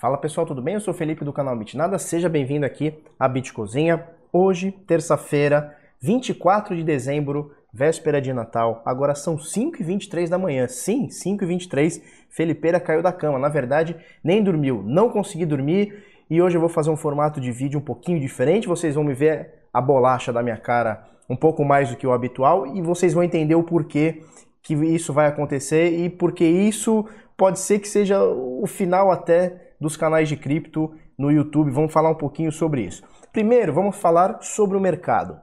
Fala pessoal, tudo bem? Eu sou Felipe do canal Bitnada, seja bem-vindo aqui à Bitcozinha. Hoje, terça-feira, 24 de dezembro, véspera de Natal, agora são 5h23 da manhã. Sim, 5h23, Felipeira caiu da cama. Na verdade, nem dormiu, não consegui dormir e hoje eu vou fazer um formato de vídeo um pouquinho diferente. Vocês vão me ver a bolacha da minha cara um pouco mais do que o habitual e vocês vão entender o porquê que isso vai acontecer e porque isso pode ser que seja o final até dos canais de cripto no YouTube. Vamos falar um pouquinho sobre isso. Primeiro, vamos falar sobre o mercado.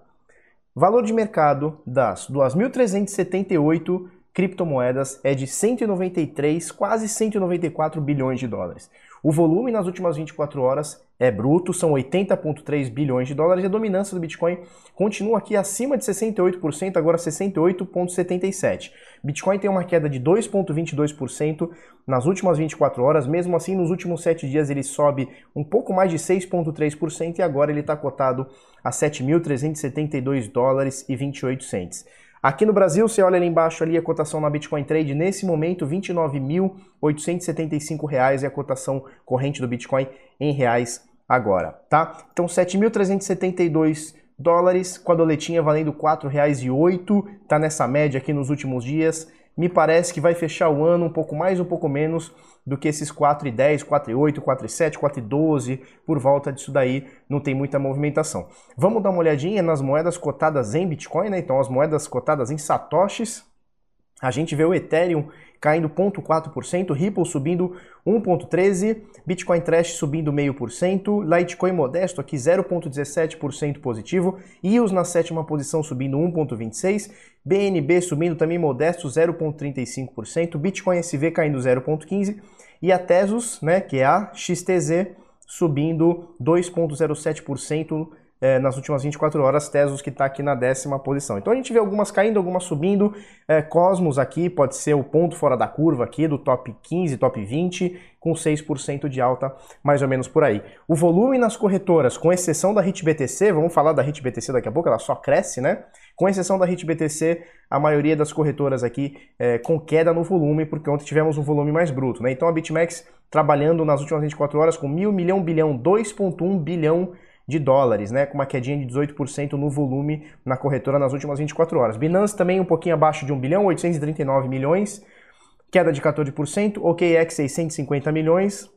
Valor de mercado das 2.378 criptomoedas é de 193, quase 194 bilhões de dólares. O volume nas últimas 24 horas é bruto, são 80,3 bilhões de dólares e a dominância do Bitcoin continua aqui acima de 68%, agora 68,77%. Bitcoin tem uma queda de 2,22% nas últimas 24 horas, mesmo assim nos últimos 7 dias ele sobe um pouco mais de 6,3% e agora ele está cotado a 7.372 dólares e 28 centes. Aqui no Brasil, você olha ali embaixo ali a cotação na Bitcoin Trade, nesse momento R$ 29.875 é a cotação corrente do Bitcoin em reais agora, tá? Então 7.372 dólares com a doletinha valendo R$ 4,08, tá nessa média aqui nos últimos dias. Me parece que vai fechar o ano um pouco mais, um pouco menos do que esses 4,10, 4,8, 4,7, 4,12, por volta disso daí, não tem muita movimentação. Vamos dar uma olhadinha nas moedas cotadas em Bitcoin, né? Então, as moedas cotadas em satoshis, a gente vê o Ethereum caindo 0,4%, Ripple subindo 1,13%, Bitcoin Trash subindo 0,5%, Litecoin modesto aqui 0,17% positivo, EOS na sétima posição subindo 1,26%, BNB subindo também modesto 0,35%, Bitcoin SV caindo 0,15% e a Tesos, né, que é a XTZ, subindo 2,07% é, nas últimas 24 horas, Tesos que está aqui na décima posição. Então a gente vê algumas caindo, algumas subindo. É, Cosmos aqui pode ser o ponto fora da curva aqui do top 15, top 20, com 6% de alta, mais ou menos por aí. O volume nas corretoras, com exceção da HitBTC, vamos falar da HitBTC daqui a pouco, ela só cresce, né? Com exceção da HitBTC, a maioria das corretoras aqui é, com queda no volume, porque ontem tivemos um volume mais bruto, né? Então a BitMEX trabalhando nas últimas 24 horas com mil milhão bilhão, 2.1 bilhão de dólares, né, com uma quedinha de 18% no volume na corretora nas últimas 24 horas. Binance também um pouquinho abaixo de 1 bilhão, 839 milhões, queda de 14%, OKEx 650 milhões,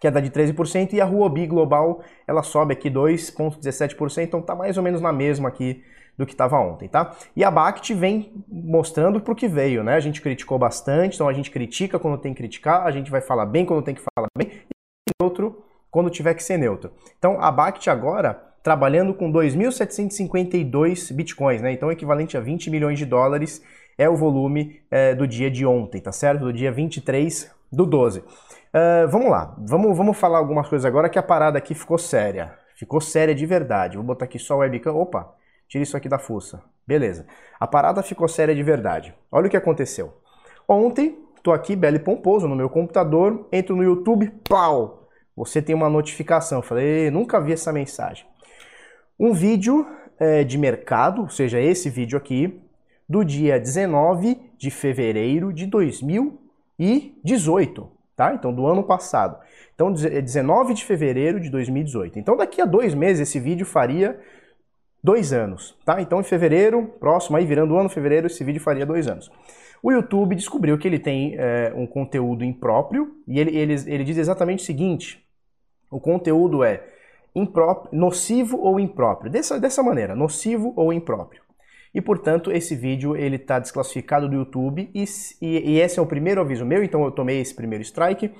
queda de 13%, e a Huobi Global, ela sobe aqui 2,17%, então tá mais ou menos na mesma aqui do que estava ontem, tá? E a BACT vem mostrando pro que veio, né? A gente criticou bastante, então a gente critica quando tem que criticar, a gente vai falar bem quando tem que falar bem, e outro quando tiver que ser neutro. Então a BACT agora trabalhando com 2.752 bitcoins, né? Então equivalente a 20 milhões de dólares é o volume é, do dia de ontem, tá certo? Do dia 23 do 12. Uh, é, vamos lá, vamos, vamos falar algumas coisas agora que a parada aqui ficou séria. Ficou séria de verdade. Vou botar aqui só o webcam. Opa, tira isso aqui da fuça. Beleza. A parada ficou séria de verdade. Olha o que aconteceu. Ontem, tô aqui, belo e pomposo, no meu computador, entro no YouTube, pau! Você tem uma notificação. Eu falei, nunca vi essa mensagem. Um vídeo é, de mercado, ou seja, esse vídeo aqui, do dia 19 de fevereiro de 2018, tá? Então, do ano passado. Então, 19 é de fevereiro de 2018. Então, daqui a dois meses, esse vídeo faria dois anos, tá? Então, em fevereiro, próximo aí, virando o ano, fevereiro, esse vídeo faria dois anos. O YouTube descobriu que ele tem é, um conteúdo impróprio e ele, ele, ele diz exatamente o seguinte: o conteúdo é impróprio, nocivo ou impróprio. Dessa, dessa maneira, nocivo ou impróprio. E, portanto, esse vídeo ele está desclassificado do YouTube e, e, e, esse é o primeiro aviso meu, então eu tomei esse primeiro strike.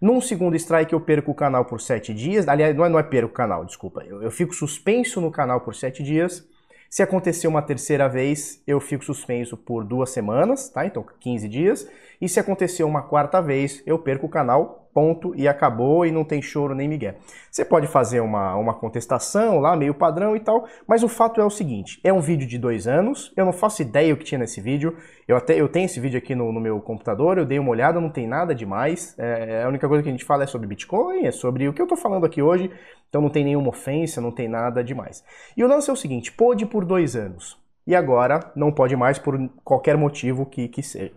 Num segundo strike eu perco o canal por 7 dias, aliás, não é, não é perco o canal, desculpa, eu, eu fico suspenso no canal por 7 dias. Se acontecer uma terceira vez, eu fico suspenso por duas semanas, tá? Então 15 dias. E se acontecer uma quarta vez, eu perco o canal ponto e acabou e não tem choro nem migué. Você pode fazer uma, uma contestação lá, meio padrão e tal, mas o fato é o seguinte, é um vídeo de dois anos, eu não faço ideia o que tinha nesse vídeo, eu até eu tenho esse vídeo aqui no, no meu computador, eu dei uma olhada, não tem nada demais, é, a única coisa que a gente fala é sobre Bitcoin, é sobre o que eu tô falando aqui hoje, então não tem nenhuma ofensa, não tem nada demais. E o lance é o seguinte, pôde por dois anos, e agora não pode mais por qualquer motivo que, que seja.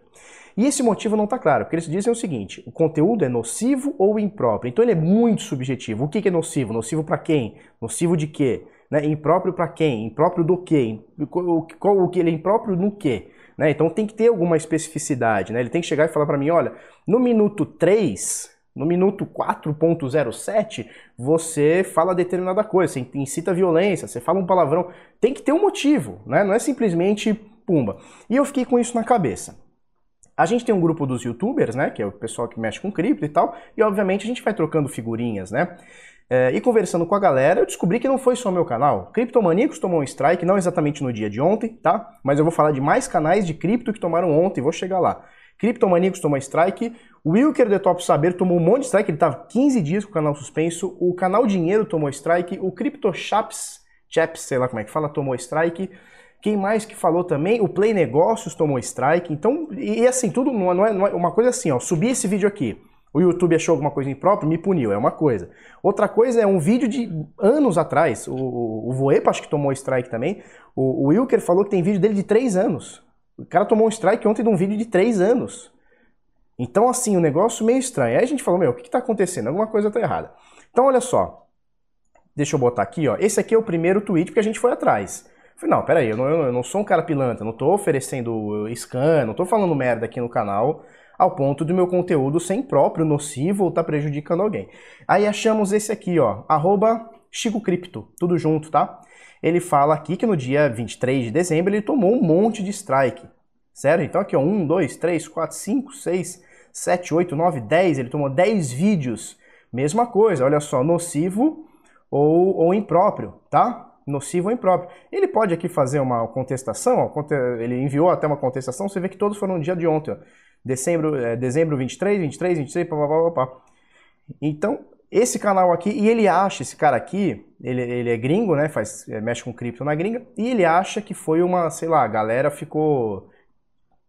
E esse motivo não está claro, porque eles dizem o seguinte: o conteúdo é nocivo ou impróprio. Então ele é muito subjetivo. O que é nocivo? Nocivo para quem? Nocivo de quê? Né? Impróprio para quem? Impróprio do quê? O, que ele é impróprio no quê? Né? Então tem que ter alguma especificidade. Né? Ele tem que chegar e falar para mim: olha, no minuto 3, no minuto 4.07, você fala determinada coisa, você incita violência, você fala um palavrão. Tem que ter um motivo, né? não é simplesmente pumba. E eu fiquei com isso na cabeça. A gente tem um grupo dos youtubers, né, que é o pessoal que mexe com cripto e tal, e obviamente a gente vai trocando figurinhas, né? É, e conversando com a galera, eu descobri que não foi só meu canal. Criptomaníacos tomou um strike, não exatamente no dia de ontem, tá? Mas eu vou falar de mais canais de cripto que tomaram ontem, vou chegar lá. Criptomaníacos tomou strike, o Wilker de Top Saber tomou um monte de strike, ele estava 15 dias com o canal suspenso, o canal Dinheiro tomou strike, o CryptoChaps, Chaps, sei lá como é que fala, tomou strike. Quem mais que falou também? O Play Negócios tomou strike. Então, e, e assim, tudo não é, não é, uma coisa assim, ó, subi esse vídeo aqui. O YouTube achou alguma coisa imprópria, me puniu, é uma coisa. Outra coisa é um vídeo de anos atrás. O, o, Voepa acho que tomou strike também. O, o Wilker falou que tem vídeo dele de três anos. O cara tomou um strike ontem de um vídeo de três anos. Então, assim, o um negócio meio estranho. Aí a gente falou, meu, o que está acontecendo? Alguma coisa está errada. Então, olha só. Deixa eu botar aqui, ó. Esse aqui é o primeiro tweet porque a gente foi atrás. Eu falei, não, peraí, eu não, eu não sou um cara pilantra, não estou oferecendo scan, não estou falando merda aqui no canal ao ponto do meu conteúdo ser impróprio, nocivo ou tá prejudicando alguém. Aí achamos esse aqui, ó, arroba ChicoCrypto, tudo junto, tá? Ele fala aqui que no dia 23 de dezembro ele tomou um monte de strike, certo? Então aqui, ó, 1, 2, 3, 4, 5, 6, 7, 8, 9, 10, ele tomou 10 vídeos. Mesma coisa, olha só, nocivo ou, ou impróprio, tá? Nocivo ou impróprio. Ele pode aqui fazer uma contestação, ele enviou até uma contestação, você vê que todos foram no dia de ontem, ó. Dezembro, é, dezembro 23, 23, 26, pá, pá, pá, pá. Então, esse canal aqui, e ele acha, esse cara aqui, ele, ele é gringo, né, faz, é, mexe com cripto na gringa, e ele acha que foi uma, sei lá, a galera ficou,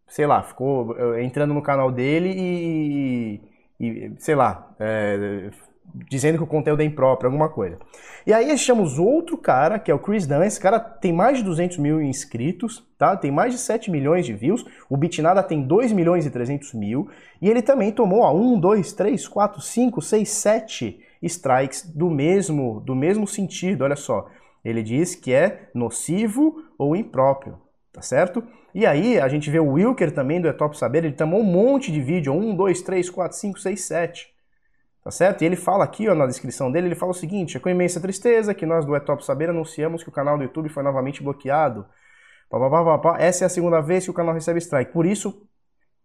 sei lá, ficou é, entrando no canal dele e, e sei lá, é, dizendo que o conteúdo é impróprio, alguma coisa. E aí achamos outro cara, que é o Chris Dunn. Esse cara tem mais de 200 mil inscritos, tá? Tem mais de 7 milhões de views. O Bitnada tem 2 milhões e 300 mil. E ele também tomou ó, 1, 2, 3, 4, 5, 6, 7 strikes do mesmo, do mesmo sentido. Olha só. Ele diz que é nocivo ou impróprio, tá certo? E aí a gente vê o Wilker também do É Top Saber, ele tomou um monte de vídeo, 1, 2, 3, 4, 5, 6, 7. Tá certo? E ele fala aqui, ó, na descrição dele, ele fala o seguinte: é com imensa tristeza que nós do É Top Saber anunciamos que o canal do YouTube foi novamente bloqueado. Pá, pá, pá, Essa é a segunda vez que o canal recebe strike. Por isso,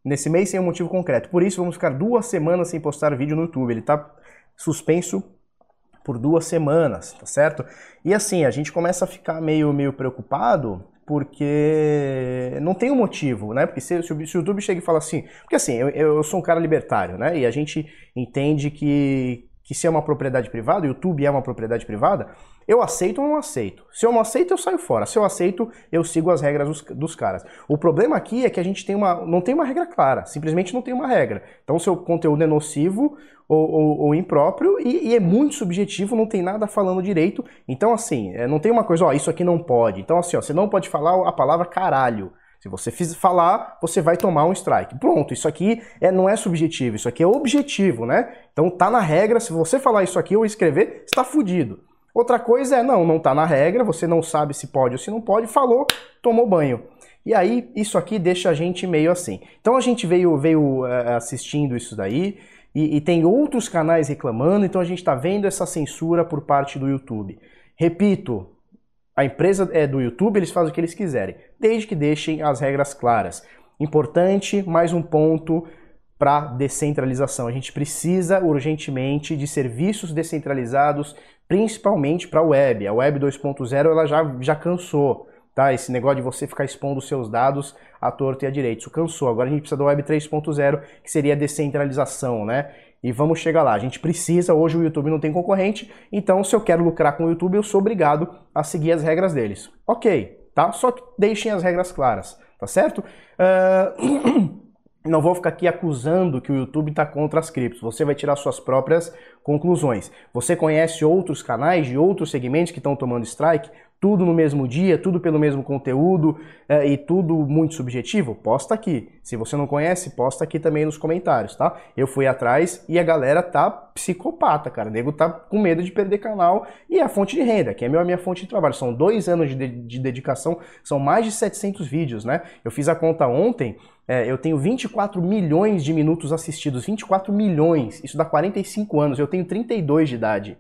nesse mês sem um motivo concreto. Por isso, vamos ficar duas semanas sem postar vídeo no YouTube. Ele tá suspenso por duas semanas, tá certo? E assim, a gente começa a ficar meio, meio preocupado porque não tem um motivo, né? Porque se, se, o YouTube chega e fala assim, porque assim, eu, eu sou um cara libertário, né? E a gente entende que, que se é uma propriedade privada, o YouTube é uma propriedade privada, eu aceito ou não aceito. Se eu não aceito, eu saio fora. Se eu aceito, eu sigo as regras dos, dos, caras. O problema aqui é que a gente tem uma, não tem uma regra clara, simplesmente não tem uma regra. Então, seu conteúdo é nocivo ou, ou, ou impróprio e, e, é muito subjetivo, não tem nada falando direito. Então, assim, é, não tem uma coisa, ó, isso aqui não pode. Então, assim, ó, você não pode falar a palavra caralho. Se você falar, você vai tomar um strike. Pronto, isso aqui é, não é subjetivo, isso aqui é objetivo, né? Então tá na regra, se você falar isso aqui ou escrever, está fudido. Outra coisa é, não, não está na regra, você não sabe se pode ou se não pode, falou, tomou banho. E aí, isso aqui deixa a gente meio assim. Então a gente veio, veio é, assistindo isso daí, e, e tem outros canais reclamando, então a gente está vendo essa censura por parte do YouTube. Repito, a empresa é do YouTube, eles fazem o que eles quiserem, desde que deixem as regras claras. Importante, mais um ponto para descentralização. A gente precisa urgentemente de serviços descentralizados principalmente para a web. A web 2.0 ela já, já cansou, tá? Esse negócio de você ficar expondo seus dados à torta e à direita, isso cansou. Agora a gente precisa da web 3.0, que seria a descentralização, né? E vamos chegar lá. A gente precisa, hoje o YouTube não tem concorrente, então se eu quero lucrar com o YouTube, eu sou obrigado a seguir as regras deles. Ok, tá? Só que deixem as regras claras, tá certo? Uh... não vou ficar aqui acusando que o YouTube está contra as criptos. Você vai tirar suas próprias conclusões. Você conhece outros canais de outros segmentos que estão tomando strike? Tudo no mesmo dia, tudo pelo mesmo conteúdo é, e tudo muito subjetivo? Posta aqui. Se você não conhece, posta aqui também nos comentários, tá? Eu fui atrás e a galera tá psicopata, cara. O nego tá com medo de perder canal e é a fonte de renda, que é a minha fonte de trabalho. São dois anos de, de dedicação, são mais de 700 vídeos, né? Eu fiz a conta ontem, é, eu tenho 24 milhões de minutos assistidos, 24 milhões, isso dá 45 anos, eu tenho 32 de idade.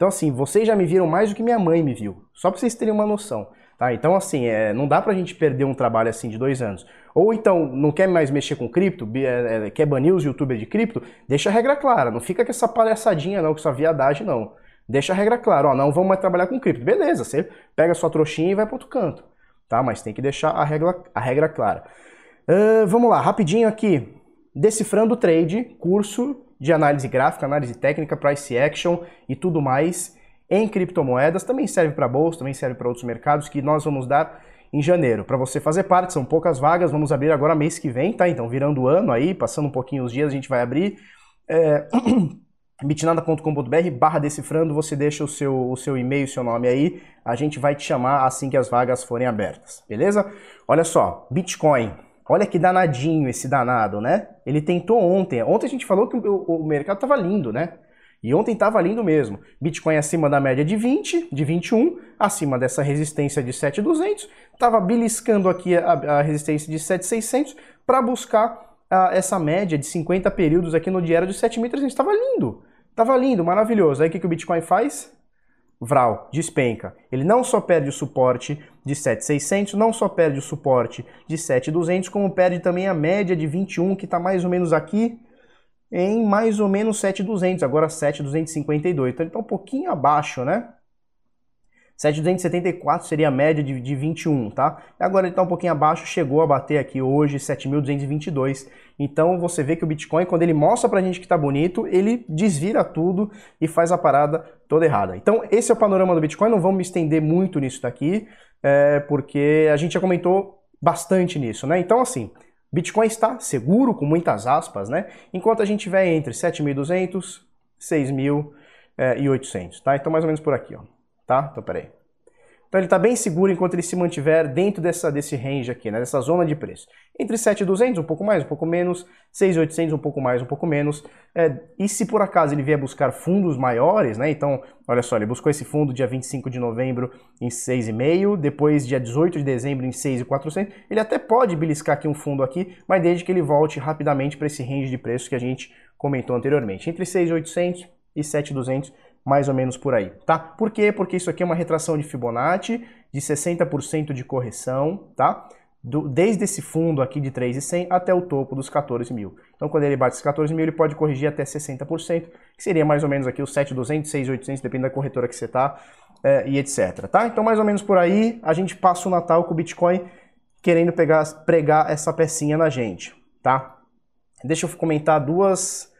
Então, assim, vocês já me viram mais do que minha mãe me viu. Só para vocês terem uma noção. Tá? Então, assim, é, não dá pra gente perder um trabalho assim de dois anos. Ou então, não quer mais mexer com cripto, é, é, quer banir os youtubers de cripto, deixa a regra clara. Não fica com essa palhaçadinha, não, com essa viadagem, não. Deixa a regra clara, ó, não vamos mais trabalhar com cripto. Beleza, você pega a sua trouxinha e vai para outro canto. Tá? Mas tem que deixar a regra, a regra clara. Uh, vamos lá, rapidinho aqui. Decifrando o Trade, curso de análise gráfica, análise técnica, price action e tudo mais em criptomoedas. Também serve para bolsa, também serve para outros mercados que nós vamos dar em janeiro. Para você fazer parte, são poucas vagas, vamos abrir agora mês que vem, tá? Então, virando o ano aí, passando um pouquinho os dias, a gente vai abrir. É... bitnada.com.br barra decifrando, você deixa o seu, o seu e-mail, seu nome aí, a gente vai te chamar assim que as vagas forem abertas, beleza? Olha só, Bitcoin, Olha que danadinho esse danado, né? Ele tentou ontem. Ontem a gente falou que o, o mercado estava lindo, né? E ontem estava lindo mesmo. Bitcoin acima da média de 20, de 21, acima dessa resistência de 7,200. Estava beliscando aqui a, a, resistência de 7,600 para buscar a, essa média de 50 períodos aqui no diário de 7.300. Estava lindo. Estava lindo, maravilhoso. Aí o que, que o Bitcoin faz? Vral, despenca. Ele não só perde o suporte de 7,600, não só perde o suporte de 7,200, como perde também a média de 21, que está mais ou menos aqui em mais ou menos 7,200, agora 7,252. Então ele está um pouquinho abaixo, né? 7.274 seria a média de, de 21, tá? Agora ele está um pouquinho abaixo, chegou a bater aqui hoje 7.222. Então você vê que o Bitcoin, quando ele mostra pra gente que tá bonito, ele desvira tudo e faz a parada toda errada. Então esse é o panorama do Bitcoin, não vamos me estender muito nisso daqui, é, porque a gente já comentou bastante nisso, né? Então assim, Bitcoin está seguro, com muitas aspas, né? Enquanto a gente tiver entre 7.200 6.800, tá? Então mais ou menos por aqui, ó tá? Então, peraí. Então ele está bem seguro enquanto ele se mantiver dentro dessa, desse range aqui, né, dessa zona de preço. Entre 7,200, um pouco mais, um pouco menos, 6,800, um pouco mais, um pouco menos. É, e se por acaso ele vier buscar fundos maiores, né, então, olha só, ele buscou esse fundo dia 25 de novembro em 6,5, depois dia 18 de dezembro em 6,400, ele até pode beliscar aqui um fundo aqui, mas desde que ele volte rapidamente para esse range de preços que a gente comentou anteriormente. Entre 6,800 e 7,200 mais ou menos por aí, tá? Por quê? Porque isso aqui é uma retração de Fibonacci de 60% de correção, tá? Do, desde esse fundo aqui de 3,100 até o topo dos 14 mil. Então, quando ele bate os 14 mil, ele pode corrigir até 60%, que seria mais ou menos aqui os 7,200, 6,800, depende da corretora que você tá, é, e etc, tá? Então, mais ou menos por aí, a gente passa o Natal com o Bitcoin querendo pegar, pregar essa pecinha na gente, tá? Deixa eu comentar duas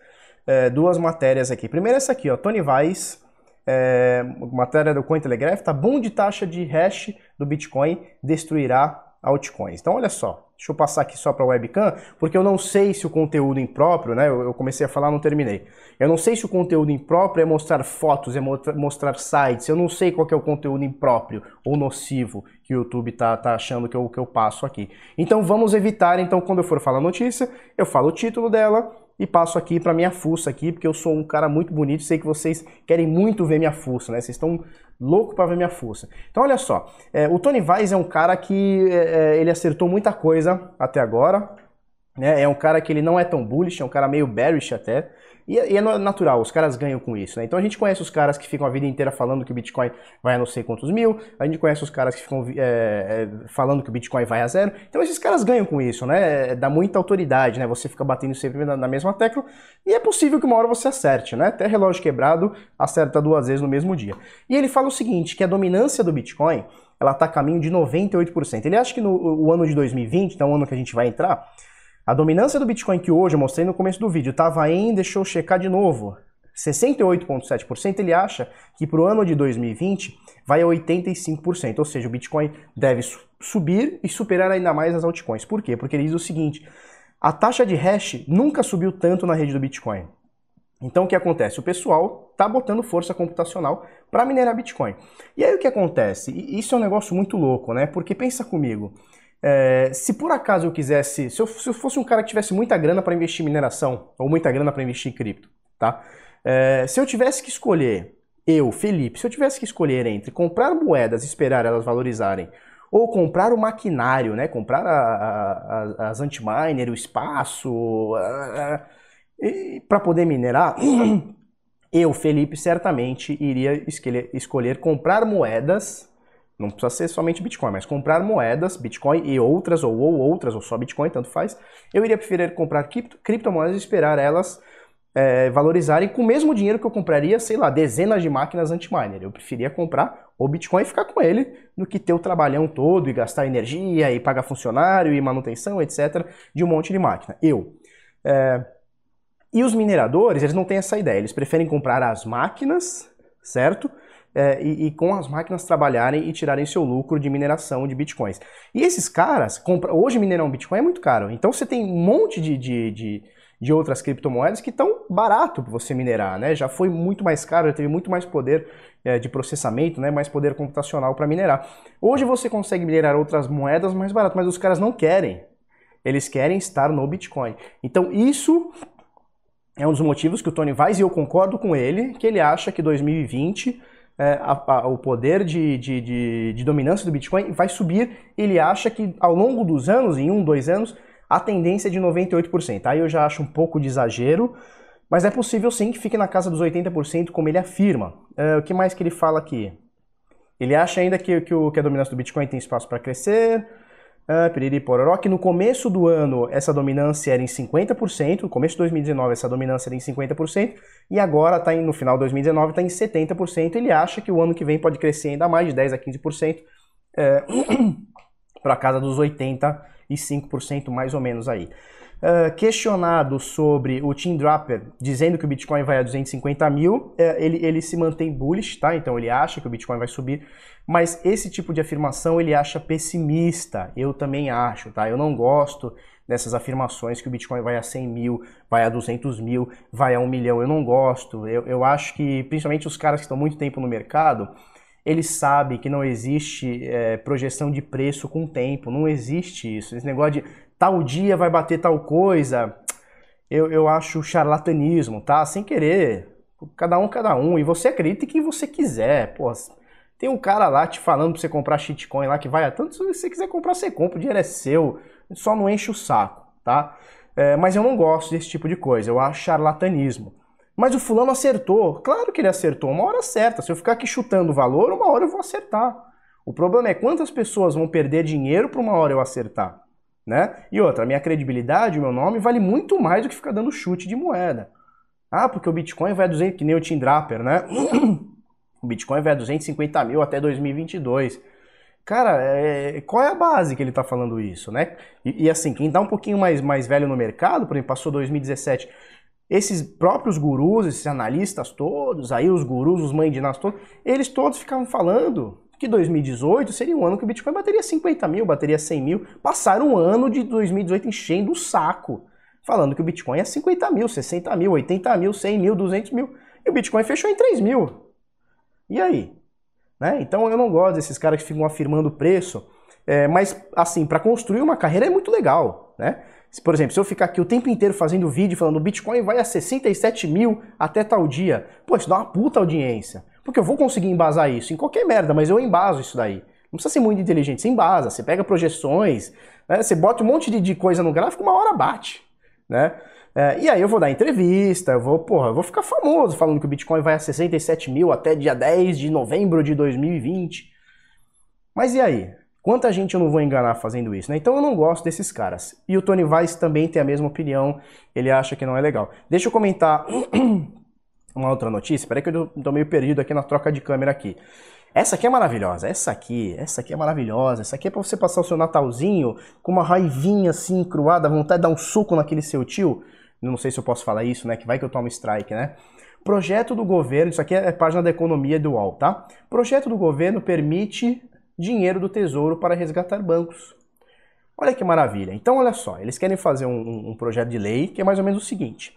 é, duas matérias aqui. Primeiro essa aqui, ó, Tony Weiss, é, matéria do Cointelegraph, tá bom de taxa de hash do Bitcoin destruirá altcoins. Então olha só, deixa eu passar aqui só para a webcam, porque eu não sei se o conteúdo impróprio, né, eu comecei a falar, não terminei. Eu não sei se o conteúdo impróprio é mostrar fotos, é mostrar sites, eu não sei qual é o conteúdo impróprio ou nocivo que o YouTube tá, tá achando que eu, que eu passo aqui. Então vamos evitar, então quando eu for falar notícia, eu falo o título dela, e passo aqui para minha fuça aqui, porque eu sou um cara muito bonito, sei que vocês querem muito ver minha fuça, né? Vocês estão louco para ver minha fuça. Então olha só, é, o Tony Weiss é um cara que é, é, ele acertou muita coisa até agora, né? É um cara que ele não é tão bullish, é um cara meio bearish até, e, e é natural, os caras ganham com isso, né? Então a gente conhece os caras que ficam a vida inteira falando que o Bitcoin vai a não sei quantos mil, a gente conhece os caras que ficam é, é, falando que o Bitcoin vai a zero. Então esses caras ganham com isso, né? Dá muita autoridade, né? Você fica batendo sempre na, na mesma tecla e é possível que uma hora você acerte, né? Até relógio quebrado acerta duas vezes no mesmo dia. E ele fala o seguinte, que a dominância do Bitcoin ela está a caminho de 98%. Ele acha que no ano de 2020, então o ano que a gente vai entrar, a dominância do Bitcoin que hoje eu mostrei no começo do vídeo estava em, deixa eu checar de novo, 68,7%, ele acha que para o ano de 2020 vai a 85%, ou seja, o Bitcoin deve subir e superar ainda mais as altcoins. Por quê? Porque ele diz o seguinte, a taxa de hash nunca subiu tanto na rede do Bitcoin. Então o que acontece? O pessoal tá botando força computacional para minerar Bitcoin. E aí o que acontece? Isso é um negócio muito louco, né? Porque pensa comigo, é, se por acaso eu quisesse, se eu, se eu, fosse um cara que tivesse muita grana para investir em mineração ou muita grana para investir em cripto, tá? É, se eu tivesse que escolher, eu, Felipe, se eu tivesse que escolher entre comprar moedas e esperar elas valorizarem ou comprar o maquinário, né? Comprar a, a, a, as antiminer, o espaço, para poder minerar, eu, Felipe, certamente iria escolher, escolher comprar moedas. Não precisa ser somente Bitcoin, mas comprar moedas, Bitcoin e outras, ou, ou outras, ou só Bitcoin, tanto faz. Eu iria preferir comprar cripto, criptomoedas e esperar elas é, valorizarem com o mesmo dinheiro que eu compraria, sei lá, dezenas de máquinas anti-miner. Eu preferia comprar o Bitcoin e ficar com ele do que ter o trabalhão todo e gastar energia e pagar funcionário e manutenção, etc., de um monte de máquina. Eu. É... E os mineradores, eles não têm essa ideia. Eles preferem comprar as máquinas, certo? É, e, e, com as máquinas trabalharem e tirarem seu lucro de mineração de bitcoins. E esses caras, compra... hoje minerar um bitcoin é muito caro. Então você tem um monte de, de, de de outras criptomoedas que estão barato para você minerar, né? Já foi muito mais caro, já teve muito mais poder é, de processamento, né? Mais poder computacional para minerar. Hoje você consegue minerar outras moedas mais barato, mas os caras não querem. Eles querem estar no Bitcoin. Então isso é um dos motivos que o Tony Weiss, e eu concordo com ele, que ele acha que 2020 é, a, a, o poder de, de, de, de dominância do Bitcoin vai subir. Ele acha que ao longo dos anos, em um, dois anos, a tendência é de 98%. Aí eu já acho um pouco de exagero, mas é possível sim que fique na casa dos 80%, como ele afirma. Uh, o que mais que ele fala aqui? Ele acha ainda que, que, o, que a dominância do Bitcoin tem espaço para crescer. Uh, pororó, que no começo do ano essa dominância era em 50%, no começo de 2019 essa dominância era em 50%, e agora tá em, no final de 2019 está em 70%. Ele acha que o ano que vem pode crescer ainda mais, de 10% a 15%, é, para casa dos 80% e 5% mais ou menos aí. Uh, questionado sobre o Tim Draper dizendo que o Bitcoin vai a 250 mil, ele, ele se mantém bullish, tá? Então ele acha que o Bitcoin vai subir, mas esse tipo de afirmação ele acha pessimista. Eu também acho, tá? Eu não gosto dessas afirmações que o Bitcoin vai a 100 mil, vai a 200 mil, vai a 1 milhão. Eu não gosto. Eu, eu acho que, principalmente os caras que estão muito tempo no mercado, ele sabe que não existe é, projeção de preço com tempo, não existe isso. Esse negócio de tal dia vai bater tal coisa, eu, eu acho charlatanismo, tá? Sem querer, cada um, cada um. E você acredita em quem você quiser, pô. Tem um cara lá te falando pra você comprar shitcoin lá que vai a tanto, se você quiser comprar, você compra, o dinheiro é seu, só não enche o saco, tá? É, mas eu não gosto desse tipo de coisa, eu acho charlatanismo. Mas o fulano acertou. Claro que ele acertou, uma hora certa. Se eu ficar aqui chutando o valor, uma hora eu vou acertar. O problema é quantas pessoas vão perder dinheiro para uma hora eu acertar. Né? E outra, minha credibilidade, meu nome, vale muito mais do que ficar dando chute de moeda. Ah, porque o Bitcoin vai a 200, que nem o Tim Draper, né? o Bitcoin vai a 250 mil até 2022. Cara, é, qual é a base que ele está falando isso, né? E, e, assim, quem está um pouquinho mais, mais velho no mercado, por exemplo, passou 2017 esses próprios gurus, esses analistas todos, aí os gurus, os mandinas todos, eles todos ficavam falando que 2018 seria um ano que o Bitcoin bateria 50 mil, bateria 100 mil. Passaram um ano de 2018 enchendo o saco, falando que o Bitcoin é 50 mil, 60 mil, 80 mil, 100 mil, 200 mil. E o Bitcoin fechou em 3 mil. E aí? Né? Então eu não gosto desses caras que ficam afirmando o preço. É, mas, assim, para construir uma carreira é muito legal, né? Por exemplo, se eu ficar aqui o tempo inteiro fazendo vídeo falando o Bitcoin vai a 67 mil até tal dia, pô, isso dá uma puta audiência. Porque eu vou conseguir embasar isso em qualquer merda, mas eu embaso isso daí. Não precisa ser muito inteligente, você embasa, você pega projeções, né, você bota um monte de, de coisa no gráfico, uma hora bate, né? É, e aí eu vou dar entrevista, eu vou, porra, eu vou ficar famoso falando que o Bitcoin vai a 67 mil até dia 10 de novembro de 2020. Mas e aí? Quanta gente eu não vou enganar fazendo isso, né? Então eu não gosto desses caras. E o Tony Weiss também tem a mesma opinião, ele acha que não é legal. Deixa eu comentar uma outra notícia, peraí que eu tô meio perdido aqui na troca de câmera aqui. Essa aqui é maravilhosa, essa aqui, essa aqui é maravilhosa, essa aqui é pra você passar o seu Natalzinho com uma raivinha assim, cruada, vontade de dar um suco naquele seu tio. Não sei se eu posso falar isso, né? Que vai que eu tomo strike, né? Projeto do governo, isso aqui é página da economia do UOL, tá? Projeto do governo permite dinheiro do Tesouro para resgatar bancos. Olha que maravilha. Então, olha só, eles querem fazer um, um projeto de lei que é mais ou menos o seguinte: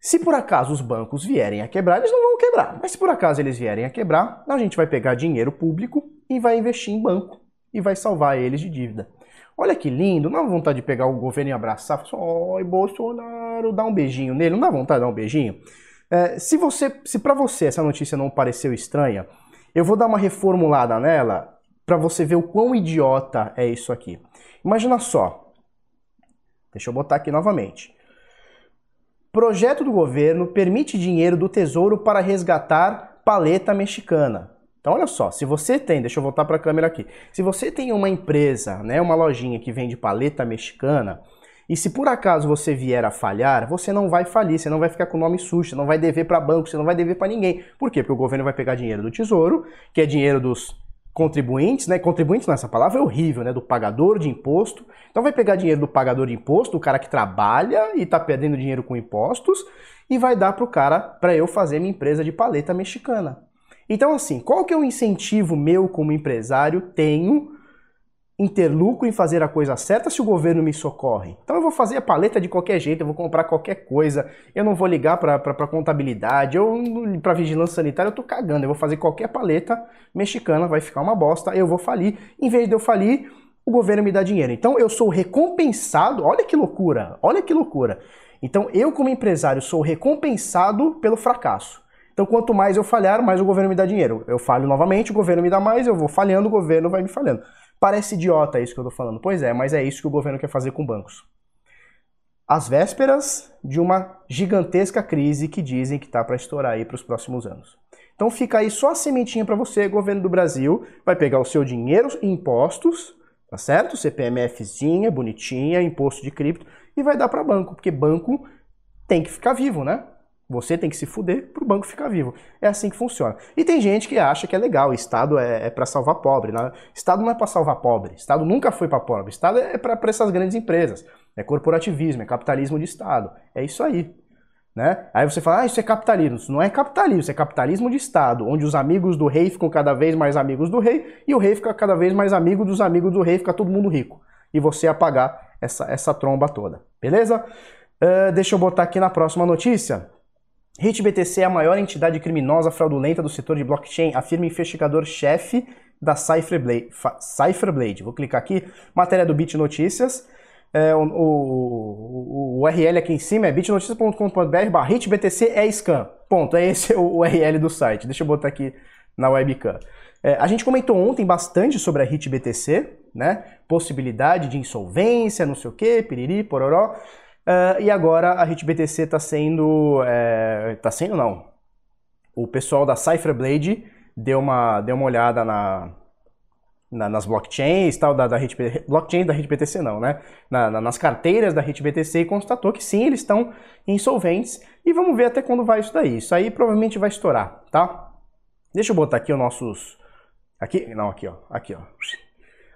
Se por acaso os bancos vierem a quebrar, eles não vão quebrar. Mas se por acaso eles vierem a quebrar, a gente vai pegar dinheiro público e vai investir em banco e vai salvar eles de dívida. Olha que lindo, não dá vontade de pegar o governo e abraçar, falar, oi Bolsonaro, dar um beijinho nele, não dá vontade de dar um beijinho? É, se você, se para você essa notícia não pareceu estranha, eu vou dar uma reformulada nela para você ver o quão idiota é isso aqui. Imagina só, deixa eu botar aqui novamente. Projeto do governo permite dinheiro do Tesouro para resgatar paleta mexicana. Então, olha só, se você tem, deixa eu voltar para a câmera aqui. Se você tem uma empresa, né, uma lojinha que vende paleta mexicana, e se por acaso você vier a falhar, você não vai falir, você não vai ficar com o nome sujo, você não vai dever para banco, você não vai dever para ninguém. Por quê? Porque o governo vai pegar dinheiro do Tesouro, que é dinheiro dos contribuintes, né? Contribuintes nessa palavra é horrível, né? Do pagador de imposto. Então vai pegar dinheiro do pagador de imposto, do cara que trabalha e está perdendo dinheiro com impostos, e vai dar para o cara para eu fazer minha empresa de paleta mexicana. Então, assim, qual que é o incentivo meu como empresário tenho em ter lucro em fazer a coisa certa se o governo me socorre? Então eu vou fazer a paleta de qualquer jeito, eu vou comprar qualquer coisa, eu não vou ligar para contabilidade, eu para vigilância sanitária, eu tô cagando, eu vou fazer qualquer paleta mexicana, vai ficar uma bosta, eu vou falir. Em vez de eu falir, o governo me dá dinheiro. Então eu sou recompensado, olha que loucura, olha que loucura. Então eu como empresário sou recompensado pelo fracasso. Então, quanto mais eu falhar, mais o governo me dá dinheiro. Eu falho novamente, o governo me dá mais, eu vou falhando, o governo vai me falhando. Parece idiota isso que eu tô falando. Pois é, mas é isso que o governo quer fazer com bancos. Às vésperas de uma gigantesca crise que dizem que tá para estourar aí para os próximos anos. Então fica aí só a sementinha para você, governo do Brasil, vai pegar o seu dinheiro impostos, tá certo? CPMFzinha, bonitinha, imposto de cripto e vai dar para banco, porque banco tem que ficar vivo, né? Você tem que se fuder para o banco ficar vivo. É assim que funciona. E tem gente que acha que é legal, Estado é, é para salvar pobre. Né? Estado não é para salvar pobre. Estado nunca foi para pobre. Estado é para essas grandes empresas. É corporativismo, é capitalismo de Estado. É isso aí. Né? Aí você fala, ah, isso é capitalismo. Isso não é capitalismo, isso é capitalismo de Estado, onde os amigos do rei ficam cada vez mais amigos do rei e o rei fica cada vez mais amigo dos amigos do rei, fica todo mundo rico. E você apagar essa, essa tromba toda. Beleza? Uh, deixa eu botar aqui na próxima notícia. HitBTC é a maior entidade criminosa fraudulenta do setor de blockchain, afirma investigador-chefe da Cypherblade. Cypherblade. Vou clicar aqui, matéria do Bit Notícias. É, o, o, o, URL aqui em cima é bitnoticias.com.br hitbtc é scam. Ponto, é esse o URL do site. Deixa eu botar aqui na webcam. É, a gente comentou ontem bastante sobre a HitBTC, né? Possibilidade de insolvência, não sei o que, piriri, pororó. Uh, e agora a HitBTC está sendo. Está é, sendo não. O pessoal da Cypherblade deu uma, deu uma olhada na, na, nas blockchains tal, da, da HitBTC, blockchain da HitBTC não, né? Na, na, nas carteiras da HitBTC e constatou que sim, eles estão insolventes. E vamos ver até quando vai isso daí. Isso aí provavelmente vai estourar, tá? Deixa eu botar aqui os nossos. Aqui? Não, aqui, ó. Aqui, ó.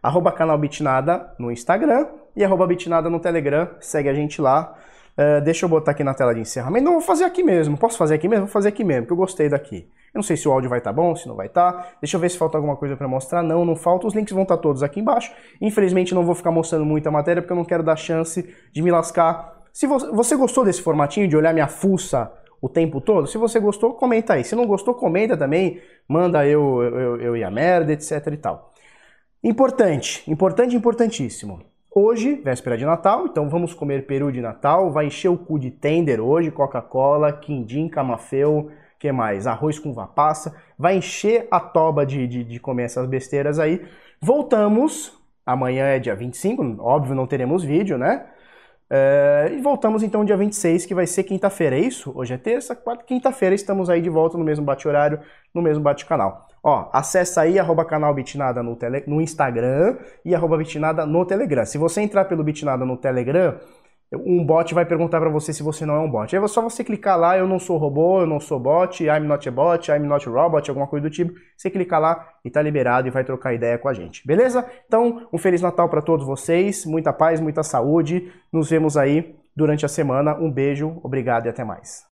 Arroba canal Bitnada no Instagram e arroba Bitnada no Telegram. Segue a gente lá. Uh, deixa eu botar aqui na tela de encerramento. Não, vou fazer aqui mesmo. Posso fazer aqui mesmo? Vou fazer aqui mesmo, porque eu gostei daqui. Eu não sei se o áudio vai estar tá bom, se não vai estar. Tá. Deixa eu ver se falta alguma coisa para mostrar. Não, não falta. Os links vão estar tá todos aqui embaixo. Infelizmente não vou ficar mostrando muita matéria, porque eu não quero dar chance de me lascar. Se você, você gostou desse formatinho de olhar minha fuça o tempo todo? Se você gostou, comenta aí. Se não gostou, comenta também. Manda eu, eu, eu e a merda, etc e tal. Importante, importante, importantíssimo. Hoje, véspera de Natal, então vamos comer peru de Natal, vai encher o cu de tender hoje, Coca-Cola, quindim, camafeu, que mais? Arroz com vapaça, vai encher a toba de, de, de comer essas besteiras aí. Voltamos, amanhã é dia 25, óbvio não teremos vídeo, né? É, e voltamos então dia 26, que vai ser quinta-feira, é isso? Hoje é terça, quarta, quinta-feira estamos aí de volta no mesmo bate-horário, no mesmo bate-canal. Ó, acessa aí, arroba canal Bitnada no, tele, no Instagram e arroba Bitnada no Telegram. Se você entrar pelo Bitnada no Telegram, um bot vai perguntar para você se você não é um bot. É só você clicar lá, eu não sou robô, eu não sou bot, I'm not a bot, I'm not a robot, alguma coisa do tipo. Você clica lá e tá liberado e vai trocar ideia com a gente, beleza? Então, um Feliz Natal para todos vocês, muita paz, muita saúde. Nos vemos aí durante a semana. Um beijo, obrigado e até mais.